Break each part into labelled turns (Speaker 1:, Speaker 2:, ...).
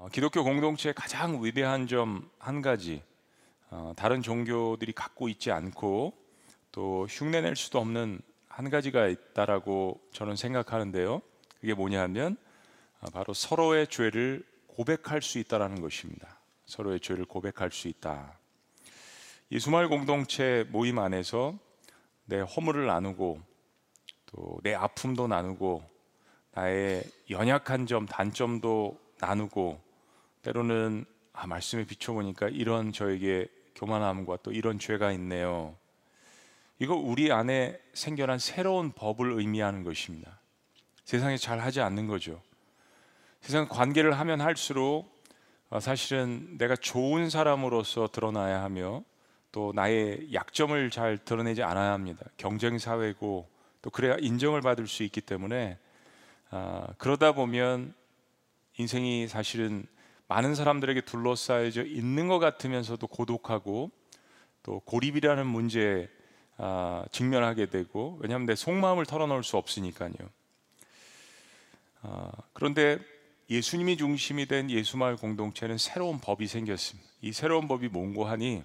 Speaker 1: 어, 기독교 공동체의 가장 위대한 점 한 가지 어, 다른 종교들이 갖고 있지 않고 또 흉내낼 수도 없는 한 가지가 있다라고 저는 생각하는데요. 그게 뭐냐면 어, 바로 서로의 죄를 고백할 수 있다라는 것입니다. 서로의 죄를 고백할 수 있다. 예수말 공동체 모임 안에서 내 허물을 나누고 또 내 아픔도 나누고 나의 연약한 점, 단점도 나누고 때로는 아, 말씀에 비춰보니까 이런 저에게 교만함과 또 이런 죄가 있네요. 이거 우리 안에 생겨난 새로운 법을 의미하는 것입니다. 세상에 잘 하지 않는 거죠. 세상 관계를 하면 할수록 아, 사실은 내가 좋은 사람으로서 드러나야 하며 또 나의 약점을 잘 드러내지 않아야 합니다. 경쟁 사회고 또 그래야 인정을 받을 수 있기 때문에 아, 그러다 보면 인생이 사실은 많은 사람들에게 둘러싸여져 있는 것 같으면서도 고독하고 또 고립이라는 문제에 아, 직면하게 되고 왜냐하면 내 속마음을 털어놓을 수 없으니까요. 아, 그런데 예수님이 중심이 된 예수마을 공동체는 새로운 법이 생겼습니다. 이 새로운 법이 뭔고 하니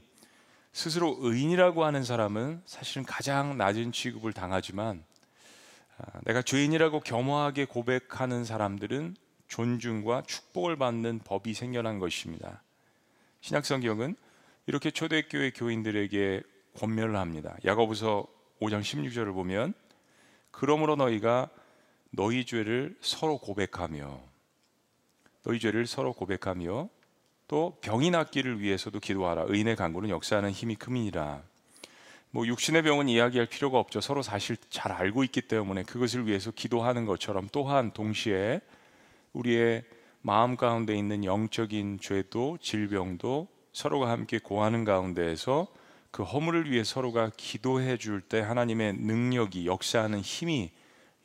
Speaker 1: 스스로 의인이라고 하는 사람은 사실은 가장 낮은 취급을 당하지만 아, 내가 죄인이라고 겸허하게 고백하는 사람들은 존중과 축복을 받는 법이 생겨난 것입니다. 신약 성경은 이렇게 초대교회 교인들에게 권면을 합니다. 야고보서 5장 16절을 보면 그러므로 너희가 너희 죄를 서로 고백하며 너희 죄를 서로 고백하며 또 병이 낫기를 위해서도 기도하라. 의인의 간구는 역사하는 힘이 큼이니라. 뭐 육신의 병은 이야기할 필요가 없죠. 서로 사실 잘 알고 있기 때문에 그것을 위해서 기도하는 것처럼 또한 동시에 우리의 마음 가운데 있는 영적인 죄도 질병도 서로가 함께 고하는 가운데에서 그 허물을 위해 서로가 기도해 줄 때 하나님의 능력이 역사하는 힘이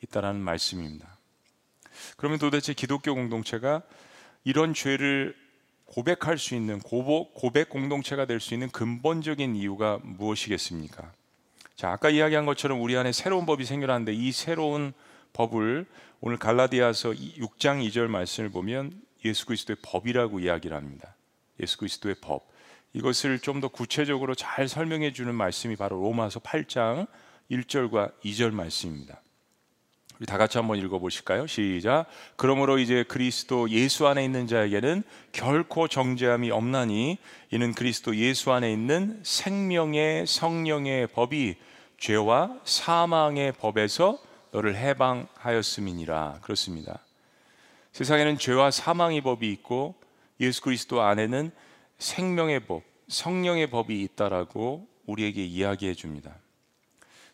Speaker 1: 있다라는 말씀입니다. 그러면 도대체 기독교 공동체가 이런 죄를 고백할 수 있는 고백 공동체가 될 수 있는 근본적인 이유가 무엇이겠습니까? 자, 아까 이야기한 것처럼 우리 안에 새로운 법이 생겨났는데 이 새로운 법을 오늘 갈라디아서 6장 2절 말씀을 보면 예수 그리스도의 법이라고 이야기를 합니다. 예수 그리스도의 법. 이것을 좀 더 구체적으로 잘 설명해 주는 말씀이 바로 로마서 8장 1절과 2절 말씀입니다. 우리 다 같이 한번 읽어 보실까요? 시작. 그러므로 이제 그리스도 예수 안에 있는 자에게는 결코 정죄함이 없나니 이는 그리스도 예수 안에 있는 생명의 성령의 법이 죄와 사망의 법에서 너를 해방하였음이니라. 그렇습니다. 세상에는 죄와 사망의 법이 있고 예수 그리스도 안에는 생명의 법, 성령의 법이 있다라고 우리에게 이야기해 줍니다.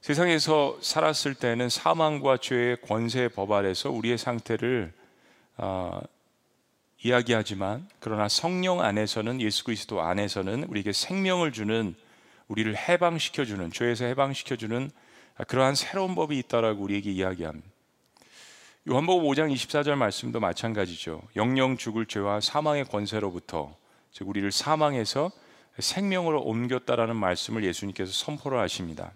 Speaker 1: 세상에서 살았을 때는 사망과 죄의 권세의 법 아래서 우리의 상태를 어, 이야기하지만 그러나 성령 안에서는 예수 그리스도 안에서는 우리에게 생명을 주는 우리를 해방시켜 주는 죄에서 해방시켜 주는 그러한 새로운 법이 있다라고 우리에게 이야기합니다. 요한복음 5장 24절 말씀도 마찬가지죠. 영영 죽을 죄와 사망의 권세로부터 즉 우리를 사망에서 생명으로 옮겼다라는 말씀을 예수님께서 선포를 하십니다.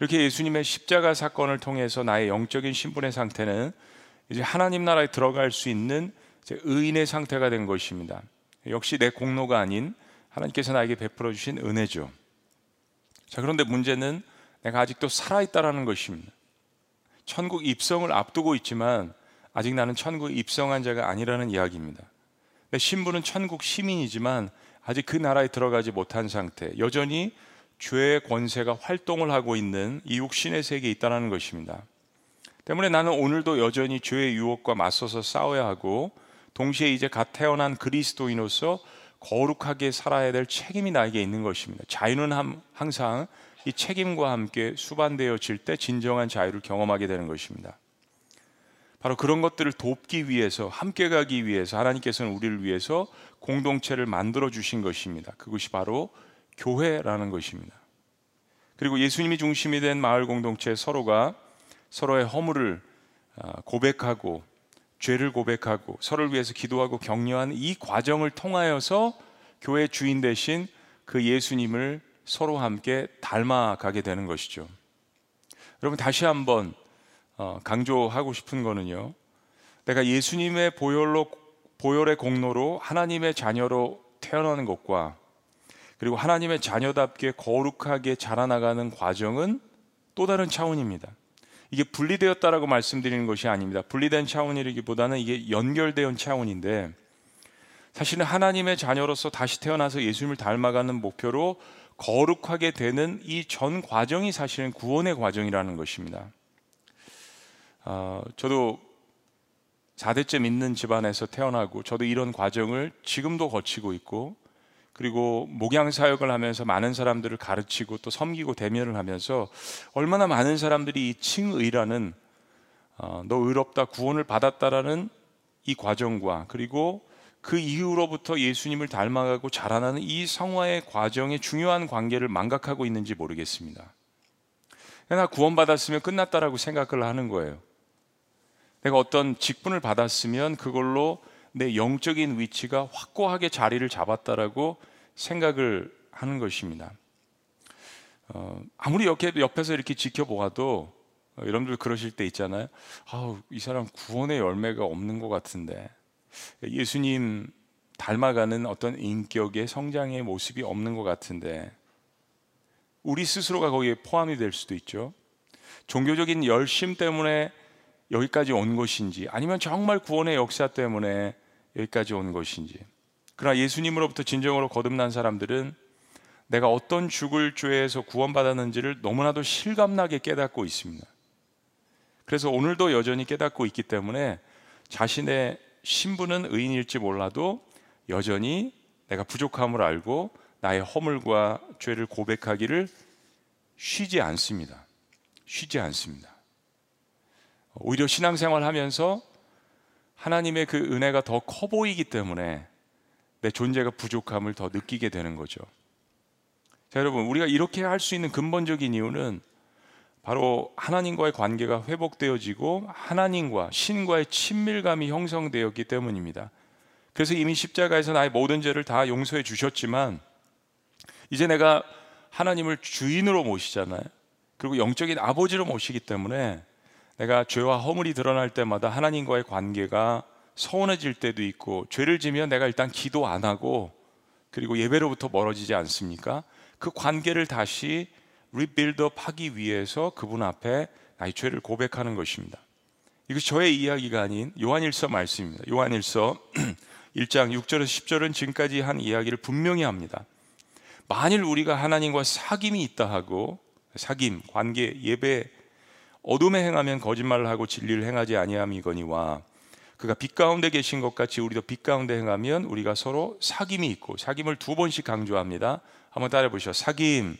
Speaker 1: 이렇게 예수님의 십자가 사건을 통해서 나의 영적인 신분의 상태는 이제 하나님 나라에 들어갈 수 있는 의인의 상태가 된 것입니다. 역시 내 공로가 아닌 하나님께서 나에게 베풀어 주신 은혜죠. 자, 그런데 문제는 내가 아직도 살아있다라는 것입니다. 천국 입성을 앞두고 있지만 아직 나는 천국 입성한 자가 아니라는 이야기입니다. 내 신분은 천국 시민이지만 아직 그 나라에 들어가지 못한 상태, 여전히 죄의 권세가 활동을 하고 있는 이 육신의 세계에 있다는 것입니다. 때문에 나는 오늘도 여전히 죄의 유혹과 맞서서 싸워야 하고 동시에 이제 갓 태어난 그리스도인으로서 거룩하게 살아야 될 책임이 나에게 있는 것입니다. 자유는 항상 이 책임과 함께 수반되어질 때 진정한 자유를 경험하게 되는 것입니다. 바로 그런 것들을 돕기 위해서 함께 가기 위해서 하나님께서는 우리를 위해서 공동체를 만들어 주신 것입니다. 그것이 바로 교회라는 것입니다. 그리고 예수님이 중심이 된 마을 공동체 서로가 서로의 허물을 아, 고백하고 죄를 고백하고 서로를 위해서 기도하고 격려하는 이 과정을 통하여서 교회 주인 대신 그 예수님을 서로 함께 닮아가게 되는 것이죠. 여러분 다시 한번 어, 강조하고 싶은 거는요. 내가 예수님의 보혈로 보혈의 공로로 하나님의 자녀로 태어나는 것과 그리고 하나님의 자녀답게 거룩하게 자라나가는 과정은 또 다른 차원입니다. 이게 분리되었다라고 말씀드리는 것이 아닙니다. 분리된 차원이라기보다는 이게 연결된 차원인데 사실은 하나님의 자녀로서 다시 태어나서 예수님을 닮아가는 목표로 거룩하게 되는 이 전 과정이 사실은 구원의 과정이라는 것입니다. 어, 저도 4대째 믿는 집안에서 태어나고 저도 이런 과정을 지금도 거치고 있고 그리고 목양 사역을 하면서 많은 사람들을 가르치고 또 섬기고 대면을 하면서 얼마나 많은 사람들이 이 칭의라는 어, 너 의롭다 구원을 받았다라는 이 과정과 그리고 그 이후로부터 예수님을 닮아가고 자라나는 이 성화의 과정의 중요한 관계를 망각하고 있는지 모르겠습니다. 나 구원받았으면 끝났다라고 생각을 하는 거예요. 내가 어떤 직분을 받았으면 그걸로 내 영적인 위치가 확고하게 자리를 잡았다라고 생각을 하는 것입니다. 어, 아무리 옆에, 옆에서 이렇게 지켜보아도 어, 여러분들 그러실 때 있잖아요. 아우, 이 사람 구원의 열매가 없는 것 같은데 예수님 닮아가는 어떤 인격의 성장의 모습이 없는 것 같은데 우리 스스로가 거기에 포함이 될 수도 있죠. 종교적인 열심 때문에 여기까지 온 것인지 아니면 정말 구원의 역사 때문에 여기까지 온 것인지 그러나 예수님으로부터 진정으로 거듭난 사람들은 내가 어떤 죽을 죄에서 구원받았는지를 너무나도 실감나게 깨닫고 있습니다. 그래서 오늘도 여전히 깨닫고 있기 때문에 자신의 신분은 의인일지 몰라도 여전히 내가 부족함을 알고 나의 허물과 죄를 고백하기를 쉬지 않습니다. 쉬지 않습니다. 오히려 신앙생활 하면서 하나님의 그 은혜가 더 커 보이기 때문에 내 존재가 부족함을 더 느끼게 되는 거죠. 자, 여러분, 우리가 이렇게 할 수 있는 근본적인 이유는 바로 하나님과의 관계가 회복되어지고 하나님과 신과의 친밀감이 형성되었기 때문입니다. 그래서 이미 십자가에서 나의 모든 죄를 다 용서해 주셨지만 이제 내가 하나님을 주인으로 모시잖아요. 그리고 영적인 아버지로 모시기 때문에 내가 죄와 허물이 드러날 때마다 하나님과의 관계가 서운해질 때도 있고 죄를 지면 내가 일단 기도 안 하고 그리고 예배로부터 멀어지지 않습니까? 그 관계를 다시 rebuild up 하기 위해서 그분 앞에 나의 죄를 고백하는 것입니다. 이것이 저의 이야기가 아닌 요한일서 말씀입니다. 요한일서 1장 6절에서 10절은 지금까지 한 이야기를 분명히 합니다. 만일 우리가 하나님과 사귐이 있다 하고 사귐, 관계, 예배 어둠에 행하면 거짓말을 하고 진리를 행하지 아니함이거니와 그가 빛 가운데 계신 것 같이 우리도 빛 가운데 행하면 우리가 서로 사귐이 있고 사귐을 두 번씩 강조합니다. 한번 따라 보시죠. 사귐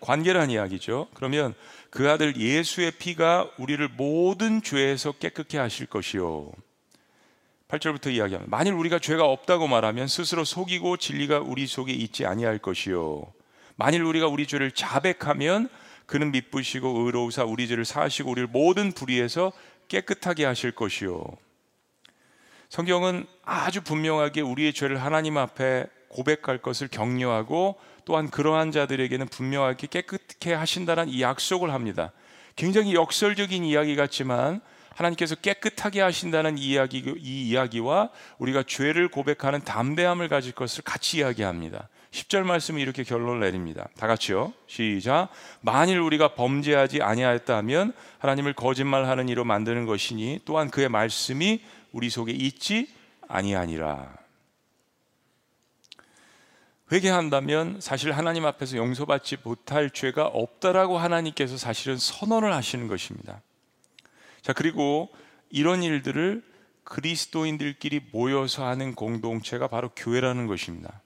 Speaker 1: 관계란 이야기죠. 그러면 그 아들 예수의 피가 우리를 모든 죄에서 깨끗게 하실 것이요. 8절부터 이야기합니다. 만일 우리가 죄가 없다고 말하면 스스로 속이고 진리가 우리 속에 있지 아니할 것이요. 만일 우리가 우리 죄를 자백하면 그는 미쁘시고 의로우사 우리 죄를 사하시고 우리를 모든 불의에서 깨끗하게 하실 것이요. 성경은 아주 분명하게 우리의 죄를 하나님 앞에 고백할 것을 격려하고 또한 그러한 자들에게는 분명하게 깨끗게 하신다는 이 약속을 합니다. 굉장히 역설적인 이야기 같지만 하나님께서 깨끗하게 하신다는 이야기, 이 이야기와 우리가 죄를 고백하는 담대함을 가질 것을 같이 이야기합니다. 10절 말씀이 이렇게 결론을 내립니다. 다 같이요. 시작. 만일 우리가 범죄하지 아니하였다 하면 하나님을 거짓말하는 이로 만드는 것이니 또한 그의 말씀이 우리 속에 있지 아니하니라. 회개한다면 사실 하나님 앞에서 용서받지 못할 죄가 없다라고 하나님께서 사실은 선언을 하시는 것입니다. 자, 그리고 이런 일들을 그리스도인들끼리 모여서 하는 공동체가 바로 교회라는 것입니다.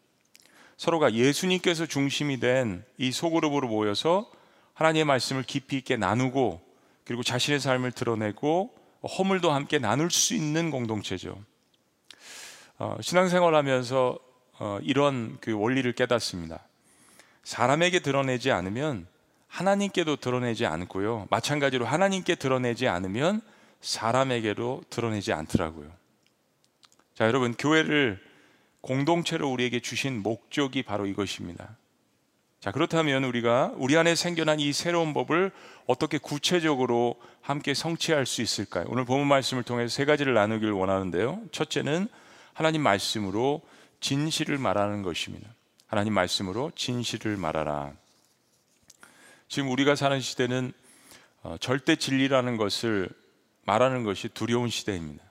Speaker 1: 서로가 예수님께서 중심이 된 이 소그룹으로 모여서 하나님의 말씀을 깊이 있게 나누고 그리고 자신의 삶을 드러내고 허물도 함께 나눌 수 있는 공동체죠. 어, 신앙생활하면서 어, 이런 그 원리를 깨닫습니다. 사람에게 드러내지 않으면 하나님께도 드러내지 않고요. 마찬가지로 하나님께 드러내지 않으면 사람에게도 드러내지 않더라고요. 자, 여러분, 교회를 공동체로 우리에게 주신 목적이 바로 이것입니다. 자, 그렇다면 우리가 우리 안에 생겨난 이 새로운 법을 어떻게 구체적으로 함께 성취할 수 있을까요? 오늘 본문 말씀을 통해서 세 가지를 나누길 원하는데요. 첫째는 하나님 말씀으로 진실을 말하는 것입니다. 하나님 말씀으로 진실을 말하라. 지금 우리가 사는 시대는 어, 절대 진리라는 것을 말하는 것이 두려운 시대입니다.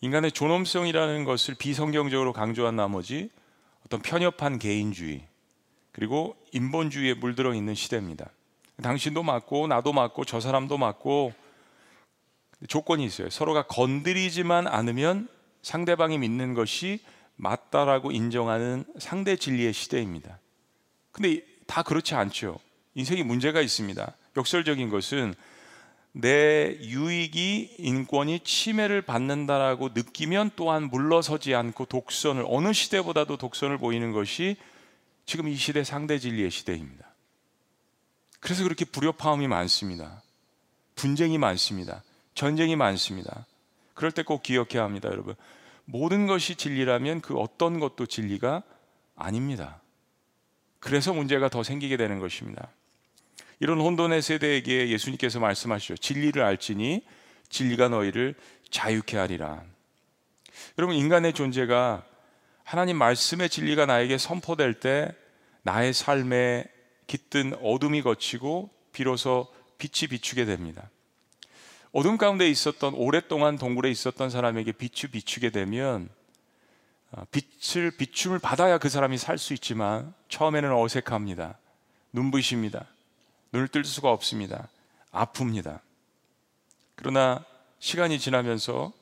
Speaker 1: 인간의 존엄성이라는 것을 비성경적으로 강조한 나머지 어떤 편협한 개인주의 그리고 인본주의에 물들어 있는 시대입니다. 당신도 맞고 나도 맞고 저 사람도 맞고 조건이 있어요. 서로가 건드리지만 않으면 상대방이 믿는 것이 맞다라고 인정하는 상대 진리의 시대입니다. 근데 다 그렇지 않죠. 인생이 문제가 있습니다. 역설적인 것은 내 유익이 인권이 침해를 받는다라고 느끼면 또한 물러서지 않고 독선을 어느 시대보다도 독선을 보이는 것이 지금 이 시대 상대 진리의 시대입니다. 그래서 그렇게 불협화음이 많습니다. 분쟁이 많습니다. 전쟁이 많습니다. 그럴 때 꼭 기억해야 합니다, 여러분. 모든 것이 진리라면 그 어떤 것도 진리가 아닙니다. 그래서 문제가 더 생기게 되는 것입니다. 이런 혼돈의 세대에게 예수님께서 말씀하시죠. 진리를 알지니 진리가 너희를 자유케 하리라. 여러분, 인간의 존재가 하나님 말씀의 진리가 나에게 선포될 때 나의 삶에 깃든 어둠이 거치고 비로소 빛이 비추게 됩니다. 어둠 가운데 있었던 오랫동안 동굴에 있었던 사람에게 빛이 비추게 되면 어, 빛을 비춤을 받아야 그 사람이 살 수 있지만 처음에는 어색합니다. 눈부십니다. 눈을 뜰 수가 없습니다. 아픕니다. 그러나 시간이 지나면서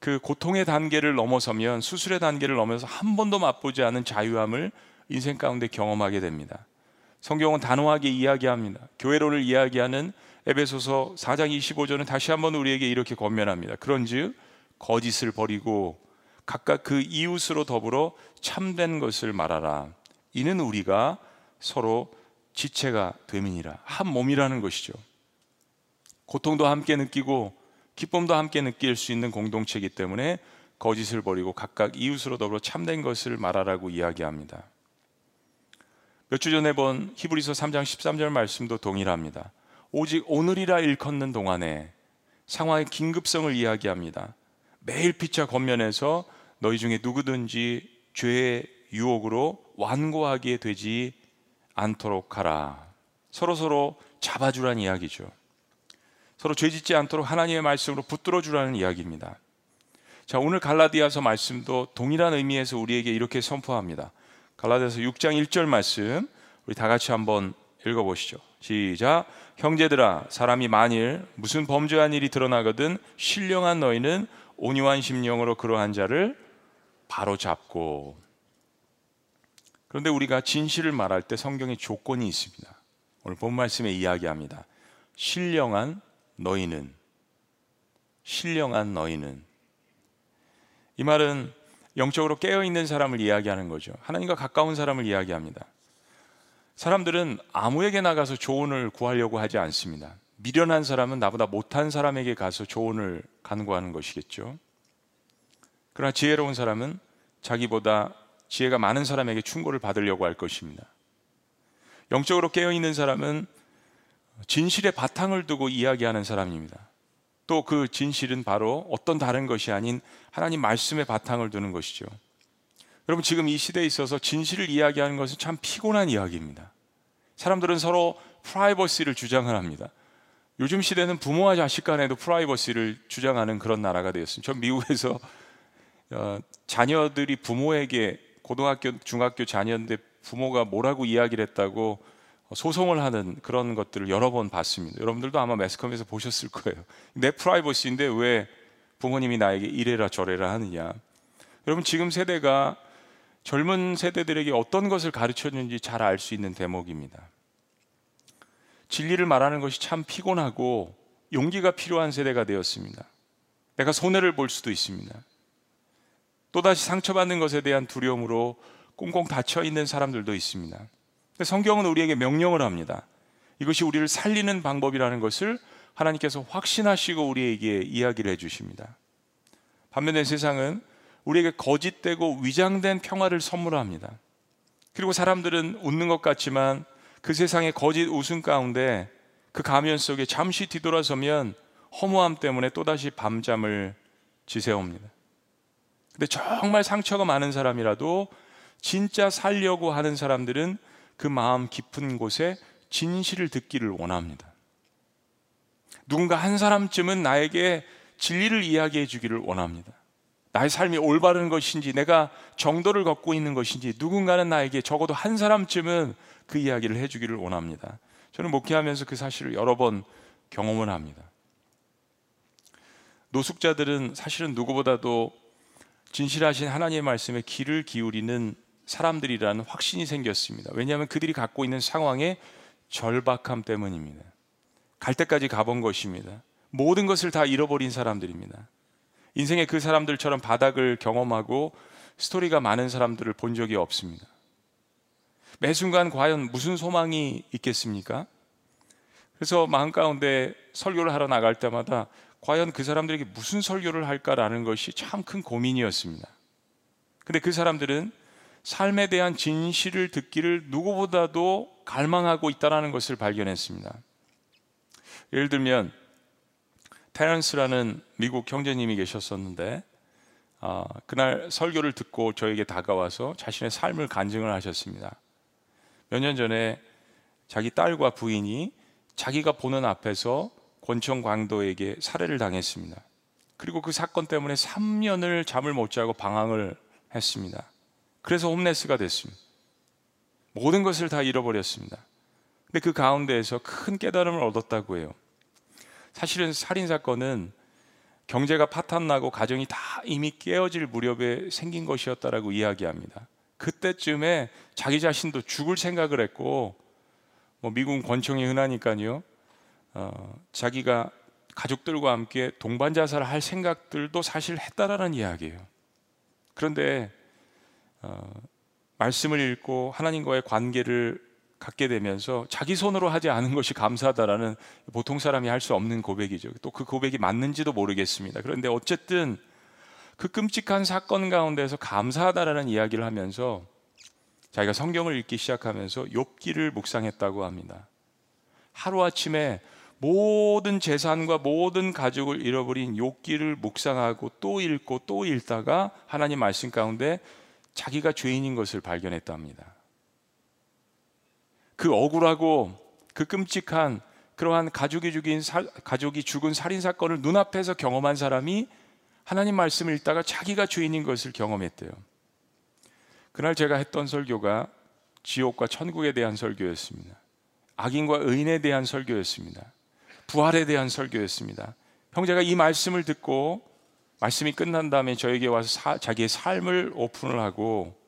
Speaker 1: 그 고통의 단계를 넘어서면 수술의 단계를 넘어서 한 번도 맛보지 않은 자유함을 인생 가운데 경험하게 됩니다. 성경은 단호하게 이야기합니다. 교회론을 이야기하는 에베소서 4장 25절은 다시 한번 우리에게 이렇게 권면합니다. 그런즉 거짓을 버리고 각각 그 이웃으로 더불어 참된 것을 말하라. 이는 우리가 서로 지체가 됨이니라. 한 몸이라는 것이죠. 고통도 함께 느끼고 기쁨도 함께 느낄 수 있는 공동체이기 때문에 거짓을 버리고 각각 이웃으로 더불어 참된 것을 말하라고 이야기합니다. 몇 주 전에 본 히브리서 3장 13절 말씀도 동일합니다. 오직 오늘이라 일컫는 동안에 상황의 긴급성을 이야기합니다. 매일 피차 겉면에서 너희 중에 누구든지 죄의 유혹으로 완고하게 되지 않도록 하라. 서로 서로 잡아주라는 이야기죠. 서로 죄 짓지 않도록 하나님의 말씀으로 붙들어 주라는 이야기입니다. 자, 오늘 갈라디아서 말씀도 동일한 의미에서 우리에게 이렇게 선포합니다. 갈라디아서 6장 1절 말씀 우리 다 같이 한번 읽어 보시죠. 시작. 형제들아 사람이 만일 무슨 범죄한 일이 드러나거든 신령한 너희는 온유한 심령으로 그러한 자를 바로 잡고 그런데 우리가 진실을 말할 때 성경에 조건이 있습니다. 오늘 본 말씀에 이야기합니다. 신령한 너희는 신령한 너희는 이 말은 영적으로 깨어 있는 사람을 이야기하는 거죠. 하나님과 가까운 사람을 이야기합니다. 사람들은 아무에게 나가서 조언을 구하려고 하지 않습니다. 미련한 사람은 나보다 못한 사람에게 가서 조언을 간구하는 것이겠죠. 그러나 지혜로운 사람은 자기보다 지혜가 많은 사람에게 충고를 받으려고 할 것입니다. 영적으로 깨어 있는 사람은 진실의 바탕을 두고 이야기하는 사람입니다. 또 그 진실은 바로 어떤 다른 것이 아닌 하나님 말씀의 바탕을 두는 것이죠. 여러분 지금 이 시대에 있어서 진실을 이야기하는 것은 참 피곤한 이야기입니다. 사람들은 서로 프라이버시를 주장을 합니다. 요즘 시대는 부모와 자식 간에도 프라이버시를 주장하는 그런 나라가 되었습니다. 전 미국에서 어, 자녀들이 부모에게 고등학교, 중학교 자녀인데 부모가 뭐라고 이야기를 했다고 소송을 하는 그런 것들을 여러 번 봤습니다. 여러분들도 아마 매스컴에서 보셨을 거예요. 내 프라이버시인데 왜 부모님이 나에게 이래라 저래라 하느냐. 여러분 지금 세대가 젊은 세대들에게 어떤 것을 가르쳤는지 잘 알 수 있는 대목입니다. 진리를 말하는 것이 참 피곤하고 용기가 필요한 세대가 되었습니다. 내가 손해를 볼 수도 있습니다. 또다시 상처받는 것에 대한 두려움으로 꽁꽁 닫혀 있는 사람들도 있습니다. 성경은 우리에게 명령을 합니다. 이것이 우리를 살리는 방법이라는 것을 하나님께서 확신하시고 우리에게 이야기를 해주십니다. 반면에 세상은 우리에게 거짓되고 위장된 평화를 선물합니다. 그리고 사람들은 웃는 것 같지만 그 세상의 거짓 웃음 가운데 그 가면 속에 잠시 뒤돌아서면 허무함 때문에 또다시 밤잠을 지새웁니다. 근데 정말 상처가 많은 사람이라도 진짜 살려고 하는 사람들은 그 마음 깊은 곳에 진실을 듣기를 원합니다. 누군가 한 사람쯤은 나에게 진리를 이야기해 주기를 원합니다. 나의 삶이 올바른 것인지, 내가 정도를 걷고 있는 것인지, 누군가는 나에게 적어도 한 사람쯤은 그 이야기를 해 주기를 원합니다. 저는 목회하면서 그 사실을 여러 번 경험을 합니다. 노숙자들은 사실은 누구보다도 진실하신 하나님의 말씀에 귀를 기울이는 사람들이라는 확신이 생겼습니다. 왜냐하면 그들이 갖고 있는 상황의 절박함 때문입니다. 갈 때까지 가본 것입니다. 모든 것을 다 잃어버린 사람들입니다. 인생의 그 사람들처럼 바닥을 경험하고 스토리가 많은 사람들을 본 적이 없습니다. 매 순간 과연 무슨 소망이 있겠습니까? 그래서 마음 가운데 설교를 하러 나갈 때마다 과연 그 사람들에게 무슨 설교를 할까라는 것이 참 큰 고민이었습니다. 근데 그 사람들은 삶에 대한 진실을 듣기를 누구보다도 갈망하고 있다는 것을 발견했습니다. 예를 들면 테런스라는 미국 형제님이 계셨었는데 어, 그날 설교를 듣고 저에게 다가와서 자신의 삶을 간증을 하셨습니다. 몇 년 전에 자기 딸과 부인이 자기가 보는 앞에서 권총 광도에게 살해를 당했습니다. 그리고 그 사건 때문에 3년을 잠을 못 자고 방황을 했습니다. 그래서 홈레스가 됐습니다. 모든 것을 다 잃어버렸습니다. 근데 그 가운데에서 큰 깨달음을 얻었다고 해요. 사실은 살인 사건은 경제가 파탄나고 가정이 다 이미 깨어질 무렵에 생긴 것이었다라고 이야기합니다. 그때쯤에 자기 자신도 죽을 생각을 했고 뭐 미국 권총이 흔하니까요. 어, 자기가 가족들과 함께 동반 자살을 할 생각들도 사실 했다라는 이야기예요. 그런데 어, 말씀을 읽고 하나님과의 관계를 갖게 되면서 자기 손으로 하지 않은 것이 감사하다라는 보통 사람이 할 수 없는 고백이죠. 또 그 고백이 맞는지도 모르겠습니다. 그런데 어쨌든 그 끔찍한 사건 가운데서 감사하다라는 이야기를 하면서 자기가 성경을 읽기 시작하면서 욥기를 묵상했다고 합니다. 하루아침에 모든 재산과 모든 가족을 잃어버린 욥기를 묵상하고 또 읽고 또 읽다가 하나님 말씀 가운데 자기가 죄인인 것을 발견했답니다. 그 억울하고 그 끔찍한 그러한 가족이 죽인 사, 가족이 죽은 살인 사건을 눈앞에서 경험한 사람이 하나님 말씀을 읽다가 자기가 죄인인 것을 경험했대요. 그날 제가 했던 설교가 지옥과 천국에 대한 설교였습니다. 악인과 의인에 대한 설교였습니다. 부활에 대한 설교였습니다. 형제가 이 말씀을 듣고 말씀이 끝난 다음에 저에게 와서 사, 자기의 삶을 오픈을 하고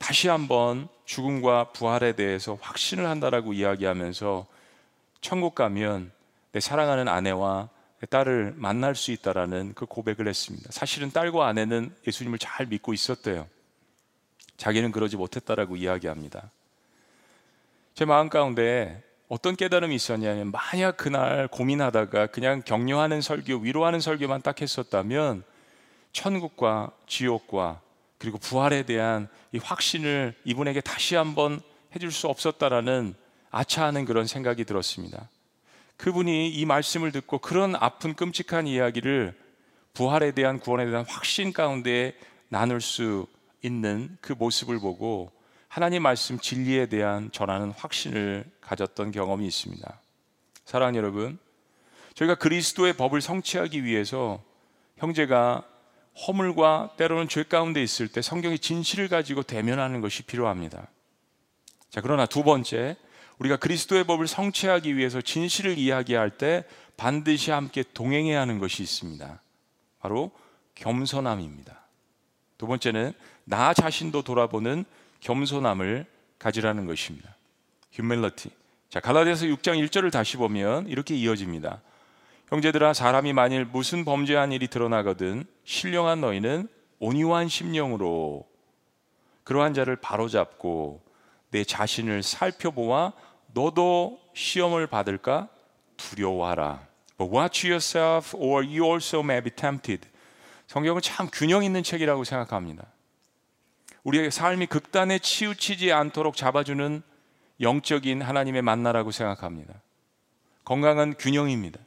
Speaker 1: 다시 한번 죽음과 부활에 대해서 확신을 한다라고 이야기하면서 천국 가면 내 사랑하는 아내와 내 딸을 만날 수 있다라는 그 고백을 했습니다. 사실은 딸과 아내는 예수님을 잘 믿고 있었대요. 자기는 그러지 못했다라고 이야기합니다. 제 마음 가운데 어떤 깨달음이 있었냐면 만약 그날 고민하다가 그냥 격려하는 설교, 위로하는 설교만 딱 했었다면 천국과 지옥과 그리고 부활에 대한 이 확신을 이분에게 다시 한번 해줄 수 없었다라는 아차하는 그런 생각이 들었습니다. 그분이 이 말씀을 듣고 그런 아픈 끔찍한 이야기를 부활에 대한 구원에 대한 확신 가운데 나눌 수 있는 그 모습을 보고 하나님 말씀 진리에 대한 전하는 확신을 가졌던 경험이 있습니다. 사랑하는 여러분, 저희가 그리스도의 법을 성취하기 위해서 형제가 허물과 때로는 죄 가운데 있을 때 성경의 진실을 가지고 대면하는 것이 필요합니다. 자, 그러나 두 번째, 우리가 그리스도의 법을 성취하기 위해서 진실을 이야기할 때 반드시 함께 동행해야 하는 것이 있습니다. 바로 겸손함입니다. 두 번째는 나 자신도 돌아보는 겸손함을 가지라는 것입니다. humility. 자, 갈라디아서 6장 1절을 다시 보면 이렇게 이어집니다. 형제들아 사람이 만일 무슨 범죄한 일이 드러나거든 신령한 너희는 온유한 심령으로 그러한 자를 바로잡고 내 자신을 살펴보아 너도 시험을 받을까 두려워하라. But watch yourself or you also may be tempted. 성경은 참 균형 있는 책이라고 생각합니다. 우리의 삶이 극단에 치우치지 않도록 잡아주는 영적인 하나님의 만나라고 생각합니다. 건강한 균형입니다.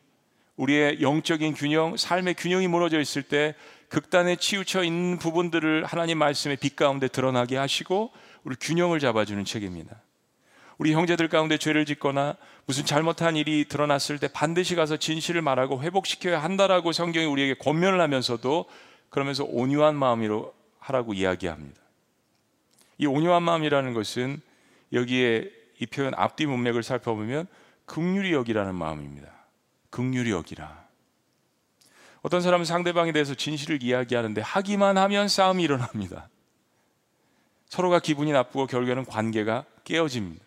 Speaker 1: 우리의 영적인 균형, 삶의 균형이 무너져 있을 때 극단에 치우쳐 있는 부분들을 하나님 말씀의 빛 가운데 드러나게 하시고 우리 균형을 잡아주는 책입니다. 우리 형제들 가운데 죄를 짓거나 무슨 잘못한 일이 드러났을 때 반드시 가서 진실을 말하고 회복시켜야 한다라고 성경이 우리에게 권면을 하면서도 그러면서 온유한 마음으로 하라고 이야기합니다. 이 온유한 마음이라는 것은 여기에 이 표현 앞뒤 문맥을 살펴보면 극률이 여기라는 마음입니다. 극률이 여기라. 어떤 사람은 상대방에 대해서 진실을 이야기하는데 하기만 하면 싸움이 일어납니다. 서로가 기분이 나쁘고 결국에는 관계가 깨어집니다.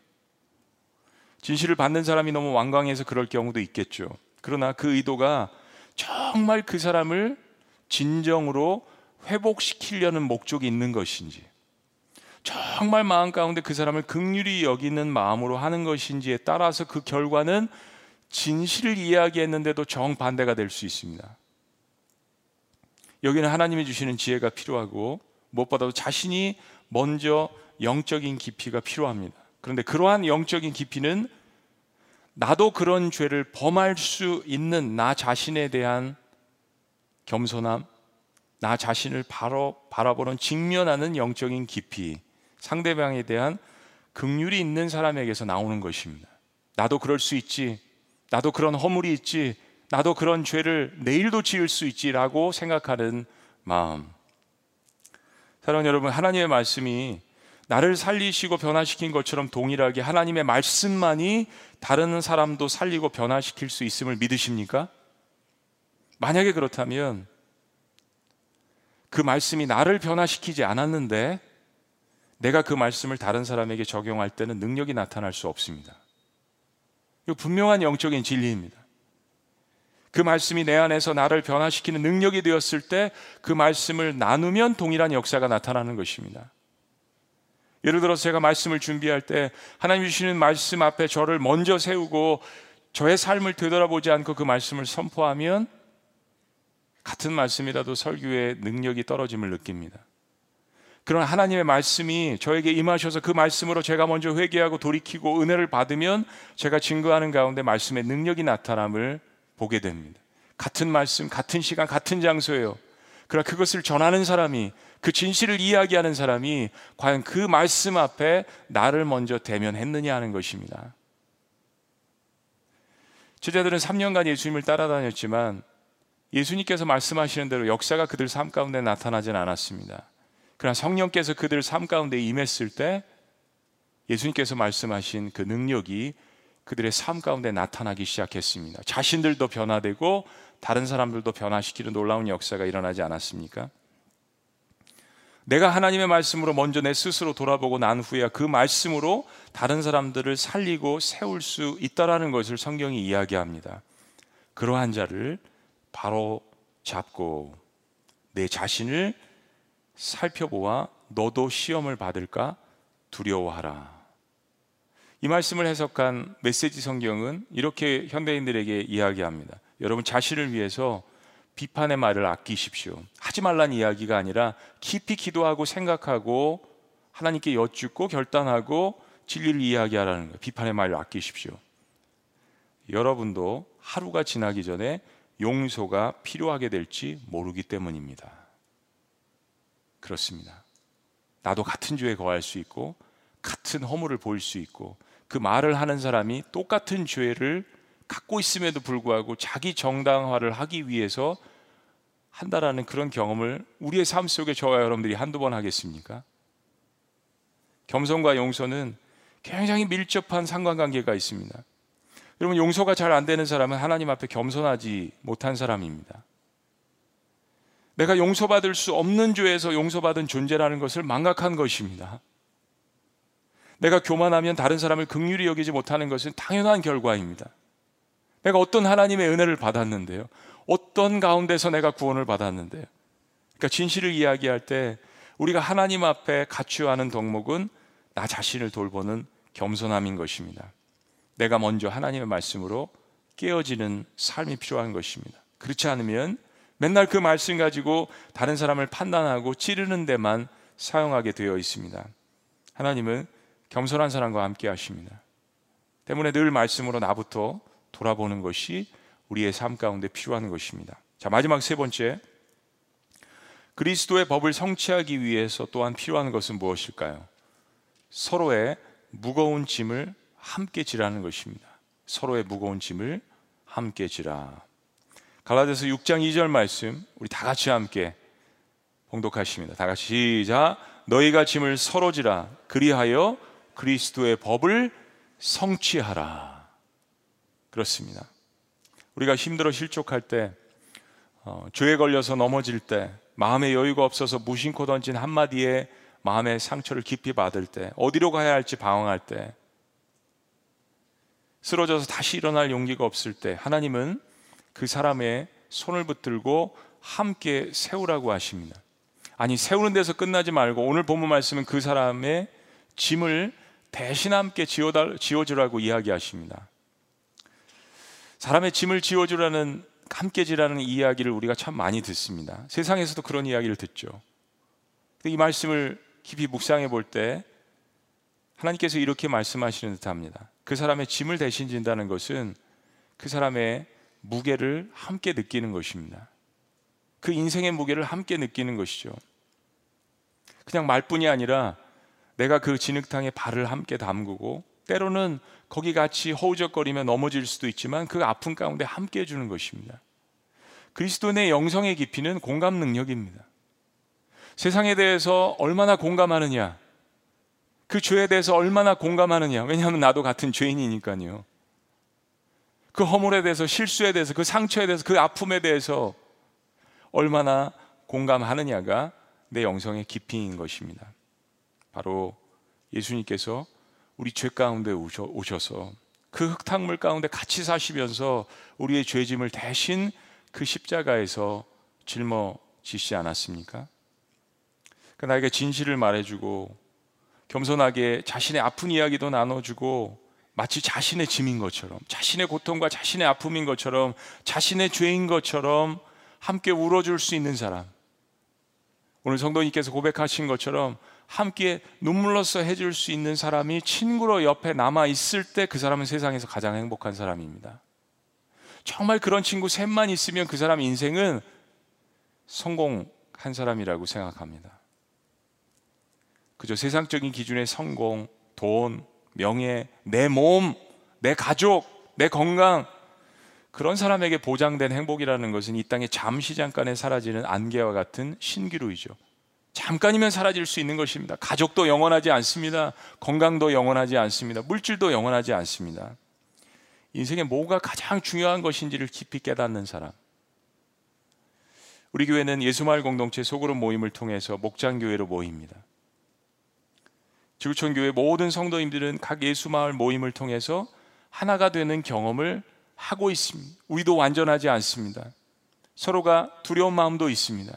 Speaker 1: 진실을 받는 사람이 너무 완강해서 그럴 경우도 있겠죠. 그러나 그 의도가 정말 그 사람을 진정으로 회복시키려는 목적이 있는 것인지, 정말 마음 가운데 그 사람을 극률이 여기는 마음으로 하는 것인지에 따라서 그 결과는 진실을 이야기했는데도 정반대가 될 수 있습니다. 여기는 하나님이 주시는 지혜가 필요하고 무엇보다도 자신이 먼저 영적인 깊이가 필요합니다. 그런데 그러한 영적인 깊이는 나도 그런 죄를 범할 수 있는 나 자신에 대한 겸손함, 나 자신을 바로 바라보는 직면하는 영적인 깊이, 상대방에 대한 긍휼이 있는 사람에게서 나오는 것입니다. 나도 그럴 수 있지. 나도 그런 허물이 있지. 나도 그런 죄를 내일도 지을 수 있지라고 생각하는 마음. 사랑하는 여러분, 하나님의 말씀이 나를 살리시고 변화시킨 것처럼 동일하게 하나님의 말씀만이 다른 사람도 살리고 변화시킬 수 있음을 믿으십니까? 만약에 그렇다면 그 말씀이 나를 변화시키지 않았는데 내가 그 말씀을 다른 사람에게 적용할 때는 능력이 나타날 수 없습니다. 이 분명한 영적인 진리입니다. 그 말씀이 내 안에서 나를 변화시키는 능력이 되었을 때 그 말씀을 나누면 동일한 역사가 나타나는 것입니다. 예를 들어서 제가 말씀을 준비할 때 하나님 주시는 말씀 앞에 저를 먼저 세우고 저의 삶을 되돌아보지 않고 그 말씀을 선포하면 같은 말씀이라도 설교의 능력이 떨어짐을 느낍니다. 그런 하나님의 말씀이 저에게 임하셔서 그 말씀으로 제가 먼저 회개하고 돌이키고 은혜를 받으면 제가 증거하는 가운데 말씀의 능력이 나타남을 보게 됩니다. 같은 말씀, 같은 시간, 같은 장소예요. 그러나 그것을 전하는 사람이 그 진실을 이야기하는 사람이 과연 그 말씀 앞에 나를 먼저 대면했느냐 하는 것입니다. 제자들은 3년간 예수님을 따라다녔지만 예수님께서 말씀하시는 대로 역사가 그들 삶 가운데 나타나진 않았습니다. 그러나 성령께서 그들 삶 가운데 임했을 때 예수님께서 말씀하신 그 능력이 그들의 삶 가운데 나타나기 시작했습니다. 자신들도 변화되고 다른 사람들도 변화시키는 놀라운 역사가 일어나지 않았습니까? 내가 하나님의 말씀으로 먼저 내 스스로 돌아보고 난 후에야 그 말씀으로 다른 사람들을 살리고 세울 수 있다라는 것을 성경이 이야기합니다. 그러한 자를 바로 잡고 내 자신을 살펴보아 너도 시험을 받을까 두려워하라. 이 말씀을 해석한 메시지 성경은 이렇게 현대인들에게 이야기합니다. 여러분 자신을 위해서 비판의 말을 아끼십시오. 하지 말란 이야기가 아니라 깊이 기도하고 생각하고 하나님께 여쭙고 결단하고 진리를 이야기하라는 거예요. 비판의 말을 아끼십시오. 여러분도 하루가 지나기 전에 용서가 필요하게 될지 모르기 때문입니다. 그렇습니다. 나도 같은 죄에 거할 수 있고 같은 허물을 보일 수 있고 그 말을 하는 사람이 똑같은 죄를 갖고 있음에도 불구하고 자기 정당화를 하기 위해서 한다라는 그런 경험을 우리의 삶 속에 저와 여러분들이 한두 번 하겠습니까? 겸손과 용서는 굉장히 밀접한 상관관계가 있습니다. 여러분 용서가 잘 안 되는 사람은 하나님 앞에 겸손하지 못한 사람입니다. 내가 용서받을 수 없는 죄에서 용서받은 존재라는 것을 망각한 것입니다. 내가 교만하면 다른 사람을 극률히 여기지 못하는 것은 당연한 결과입니다. 내가 어떤 하나님의 은혜를 받았는데요. 어떤 가운데서 내가 구원을 받았는데요. 그러니까 진실을 이야기할 때 우리가 하나님 앞에 갖추어 하는 덕목은 나 자신을 돌보는 겸손함인 것입니다. 내가 먼저 하나님의 말씀으로 깨어지는 삶이 필요한 것입니다. 그렇지 않으면 맨날 그 말씀 가지고 다른 사람을 판단하고 찌르는 데만 사용하게 되어 있습니다. 하나님은 겸손한 사람과 함께 하십니다. 때문에 늘 말씀으로 나부터 돌아보는 것이 우리의 삶 가운데 필요한 것입니다. 자, 마지막 세 번째. 그리스도의 법을 성취하기 위해서 또한 필요한 것은 무엇일까요? 서로의 무거운 짐을 함께 지라는 것입니다. 서로의 무거운 짐을 함께 지라. 갈라디아서 6장 2절 말씀 우리 다 같이 함께 봉독하십니다. 다 같이 시작. 너희가 짐을 서로 지라 그리하여 그리스도의 법을 성취하라. 그렇습니다. 우리가 힘들어 실족할 때, 어, 죄에 걸려서 넘어질 때, 마음의 여유가 없어서 무심코 던진 한마디에 마음의 상처를 깊이 받을 때, 어디로 가야 할지 방황할 때, 쓰러져서 다시 일어날 용기가 없을 때, 하나님은 그 사람의 손을 붙들고 함께 세우라고 하십니다. 아니, 세우는 데서 끝나지 말고 오늘 본문 말씀은 그 사람의 짐을 대신 함께 지워주라고 이야기하십니다. 사람의 짐을 지워주라는 함께 지라는 이야기를 우리가 참 많이 듣습니다. 세상에서도 그런 이야기를 듣죠. 이 말씀을 깊이 묵상해 볼 때 하나님께서 이렇게 말씀하시는 듯합니다. 그 사람의 짐을 대신 진다는 것은 그 사람의 무게를 함께 느끼는 것입니다. 그 인생의 무게를 함께 느끼는 것이죠. 그냥 말뿐이 아니라 내가 그 진흙탕에 발을 함께 담그고 때로는 거기 같이 허우적거리며 넘어질 수도 있지만 그 아픔 가운데 함께 해주는 것입니다. 그리스도의 영성의 깊이는 공감 능력입니다. 세상에 대해서 얼마나 공감하느냐, 그 죄에 대해서 얼마나 공감하느냐, 왜냐하면 나도 같은 죄인이니까요. 그 허물에 대해서, 실수에 대해서, 그 상처에 대해서, 그 아픔에 대해서 얼마나 공감하느냐가 내 영성의 깊이인 것입니다. 바로 예수님께서 우리 죄 가운데 오셔서 그 흙탕물 가운데 같이 사시면서 우리의 죄짐을 대신 그 십자가에서 짊어지시 않았습니까? 그 나에게 진실을 말해주고 겸손하게 자신의 아픈 이야기도 나눠주고 마치 자신의 짐인 것처럼 자신의 고통과 자신의 아픔인 것처럼 자신의 죄인 것처럼 함께 울어줄 수 있는 사람 오늘 성도님께서 고백하신 것처럼 함께 눈물로써 해줄 수 있는 사람이 친구로 옆에 남아 있을 때 그 사람은 세상에서 가장 행복한 사람입니다. 정말 그런 친구 셋만 있으면 그 사람 인생은 성공한 사람이라고 생각합니다. 그저 세상적인 기준의 성공, 돈, 명예, 내 몸, 내 가족, 내 건강, 그런 사람에게 보장된 행복이라는 것은 이 땅에 잠시 잠깐에 사라지는 안개와 같은 신기루이죠. 잠깐이면 사라질 수 있는 것입니다. 가족도 영원하지 않습니다. 건강도 영원하지 않습니다. 물질도 영원하지 않습니다. 인생에 뭐가 가장 중요한 것인지를 깊이 깨닫는 사람. 우리 교회는 예수마을 공동체 소그룹 모임을 통해서 목장 교회로 모입니다. 지구촌 교회 모든 성도님들은 각 예수 마을 모임을 통해서 하나가 되는 경험을 하고 있습니다. 우리도 완전하지 않습니다. 서로가 두려운 마음도 있습니다.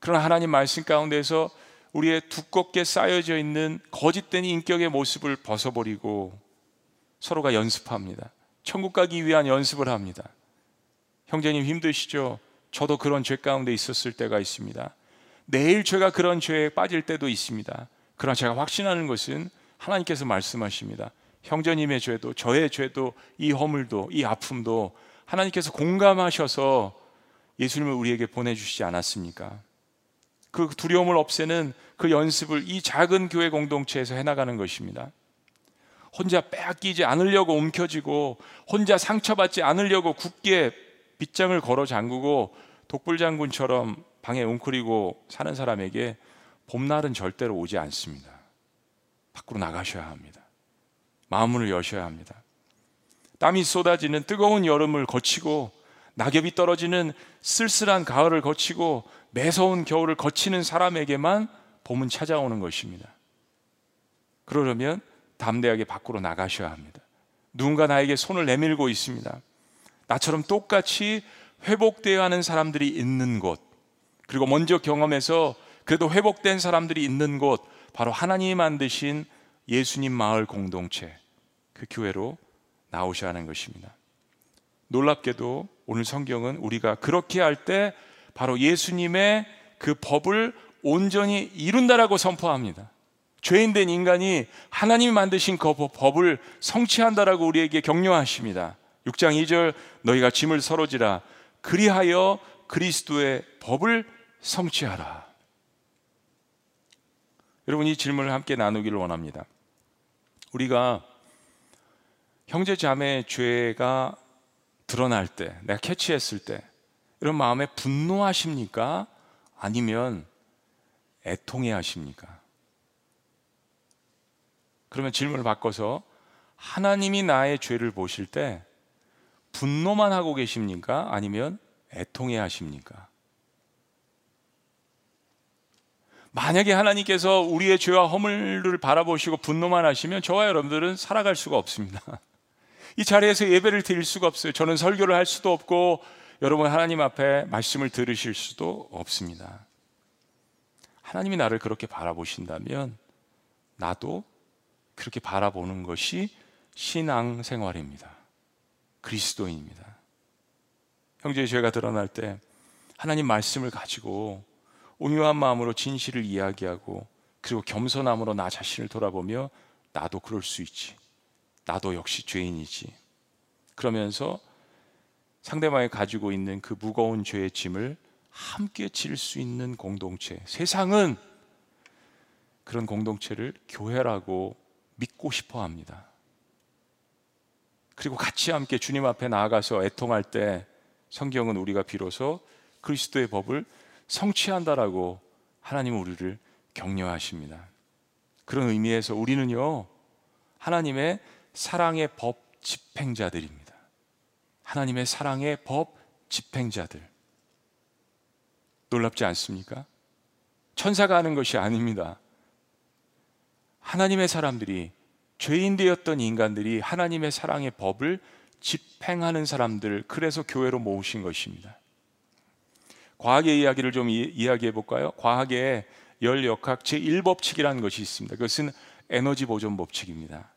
Speaker 1: 그러나 하나님 말씀 가운데서 우리의 두껍게 쌓여져 있는 거짓된 인격의 모습을 벗어버리고 서로가 연습합니다. 천국 가기 위한 연습을 합니다. 형제님 힘드시죠? 저도 그런 죄 가운데 있었을 때가 있습니다. 내일 제가 그런 죄에 빠질 때도 있습니다. 그러나 제가 확신하는 것은 하나님께서 말씀하십니다. 형제님의 죄도 저의 죄도 이 허물도 이 아픔도 하나님께서 공감하셔서 예수님을 우리에게 보내주시지 않았습니까? 그 두려움을 없애는 그 연습을 이 작은 교회 공동체에서 해나가는 것입니다. 혼자 빼앗기지 않으려고 움켜쥐고 혼자 상처받지 않으려고 굳게 빗장을 걸어 잠그고 독불장군처럼 방에 웅크리고 사는 사람에게 봄날은 절대로 오지 않습니다. 밖으로 나가셔야 합니다. 마음을 여셔야 합니다. 땀이 쏟아지는 뜨거운 여름을 거치고 낙엽이 떨어지는 쓸쓸한 가을을 거치고 매서운 겨울을 거치는 사람에게만 봄은 찾아오는 것입니다. 그러려면 담대하게 밖으로 나가셔야 합니다. 누군가 나에게 손을 내밀고 있습니다. 나처럼 똑같이 회복되어야 하는 사람들이 있는 곳, 그리고 먼저 경험해서 그래도 회복된 사람들이 있는 곳, 바로 하나님이 만드신 예수님 마을 공동체, 그 교회로 나오셔야 하는 것입니다. 놀랍게도 오늘 성경은 우리가 그렇게 할 때 바로 예수님의 그 법을 온전히 이룬다라고 선포합니다. 죄인된 인간이 하나님이 만드신 그 법을 성취한다라고 우리에게 격려하십니다. 6장 2절 너희가 짐을 서로지라 그리하여 그리스도의 법을 성취하라. 여러분 이 질문을 함께 나누기를 원합니다. 우리가 형제 자매의 죄가 드러날 때, 내가 캐치했을 때 이런 마음에 분노하십니까? 아니면 애통해 하십니까? 그러면 질문을 바꿔서 하나님이 나의 죄를 보실 때 분노만 하고 계십니까? 아니면 애통해 하십니까? 만약에 하나님께서 우리의 죄와 허물을 바라보시고 분노만 하시면 저와 여러분들은 살아갈 수가 없습니다. 이 자리에서 예배를 드릴 수가 없어요. 저는 설교를 할 수도 없고 여러분 하나님 앞에 말씀을 들으실 수도 없습니다. 하나님이 나를 그렇게 바라보신다면 나도 그렇게 바라보는 것이 신앙 생활입니다. 그리스도인입니다. 형제의 죄가 드러날 때 하나님 말씀을 가지고 온유한 마음으로 진실을 이야기하고 그리고 겸손함으로 나 자신을 돌아보며 나도 그럴 수 있지. 나도 역시 죄인이지. 그러면서 상대방이 가지고 있는 그 무거운 죄의 짐을 함께 질 수 있는 공동체. 세상은 그런 공동체를 교회라고 믿고 싶어 합니다. 그리고 같이 함께 주님 앞에 나아가서 애통할 때 성경은 우리가 비로소 그리스도의 법을 성취한다라고 하나님은 우리를 격려하십니다. 그런 의미에서 우리는요, 하나님의 사랑의 법 집행자들입니다. 하나님의 사랑의 법 집행자들. 놀랍지 않습니까? 천사가 하는 것이 아닙니다. 하나님의 사람들이 죄인 되었던 인간들이 하나님의 사랑의 법을 집행하는 사람들, 그래서 교회로 모으신 것입니다. 과학의 이야기를 좀 이 야기해 볼까요? 과학의 열역학 제1법칙이라는 것이 있습니다. 그것은 에너지 보존 법칙입니다.